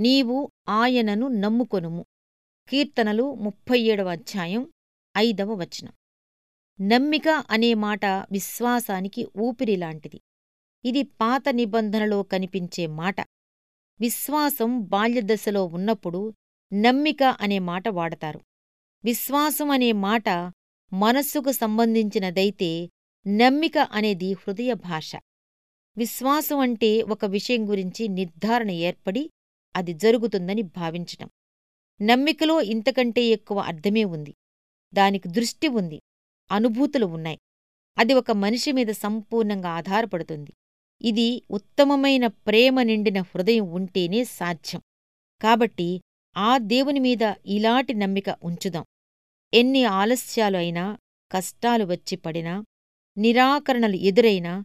నీవు ఆయనను నమ్ముకొనుము. కీర్తనలు ముప్పై ఏడవ అధ్యాయం ఐదవ వచనం. నమ్మిక అనే మాట విశ్వాసానికి ఊపిరిలాంటిది ఇది పాత నిబంధనలో కనిపించే మాట. విశ్వాసం బాల్యదశలో ఉన్నప్పుడు నమ్మిక అనే మాట వాడతారు. విశ్వాసం అనే మాట మనస్సుకు సంబంధించినదైతే నమ్మిక అనేది హృదయ భాష. విశ్వాసం అంటే ఒక విషయం గురించి నిర్ధారణ ఏర్పడి అది జరుగుతుందని భావించటం. నమ్మికలో ఇంతకంటే ఎక్కువ అర్థమే ఉంది. దానికి దృష్టి ఉంది. అనుభూతులు ఉన్నాయి. అది ఒక మనిషి మీద సంపూర్ణంగా ఆధారపడుతుంది. ఇది ఉత్తమమైన ప్రేమ నిండిన హృదయం ఉంటేనే సాధ్యం. కాబట్టి ఆ దేవుని మీద ఇలాంటి నమ్మిక ఉంచుదాం. ఎన్ని ఆలస్యాలు అయినా కష్టాలు వచ్చి పడినా నిరాకరణలు ఎదురైనా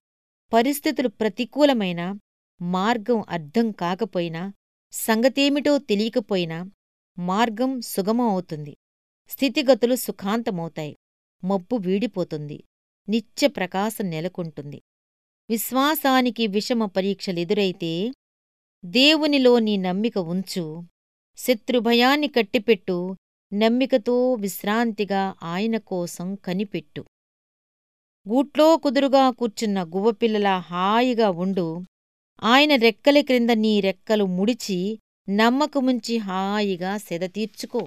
పరిస్థితులు ప్రతికూలమైనా మార్గం అర్థం కాకపోయినా సంగతేమిటో తెలియకపోయినా మార్గం సుగమం అవుతుంది. స్థితిగతులు సుఖాంతమవుతాయి. మబ్బు వీడిపోతుంది. నిత్య ప్రకాశం నెలకొంటుంది. విశ్వాసానికి విషమ పరీక్షలెదురైతే దేవునిలో నీ నమ్మిక ఉంచు. శత్రుభయాన్ని కట్టిపెట్టు. నమ్మికతో విశ్రాంతిగా ఆయన కోసం కనిపెట్టు. గూట్లో కుదురుగా కూర్చున్న గువ్వపిల్లలా హాయిగా ఉండు. ఆయన రెక్కల క్రింద నీ రెక్కలు ముడిచి నమ్మకముంచి హాయిగా సెదతీర్చుకో.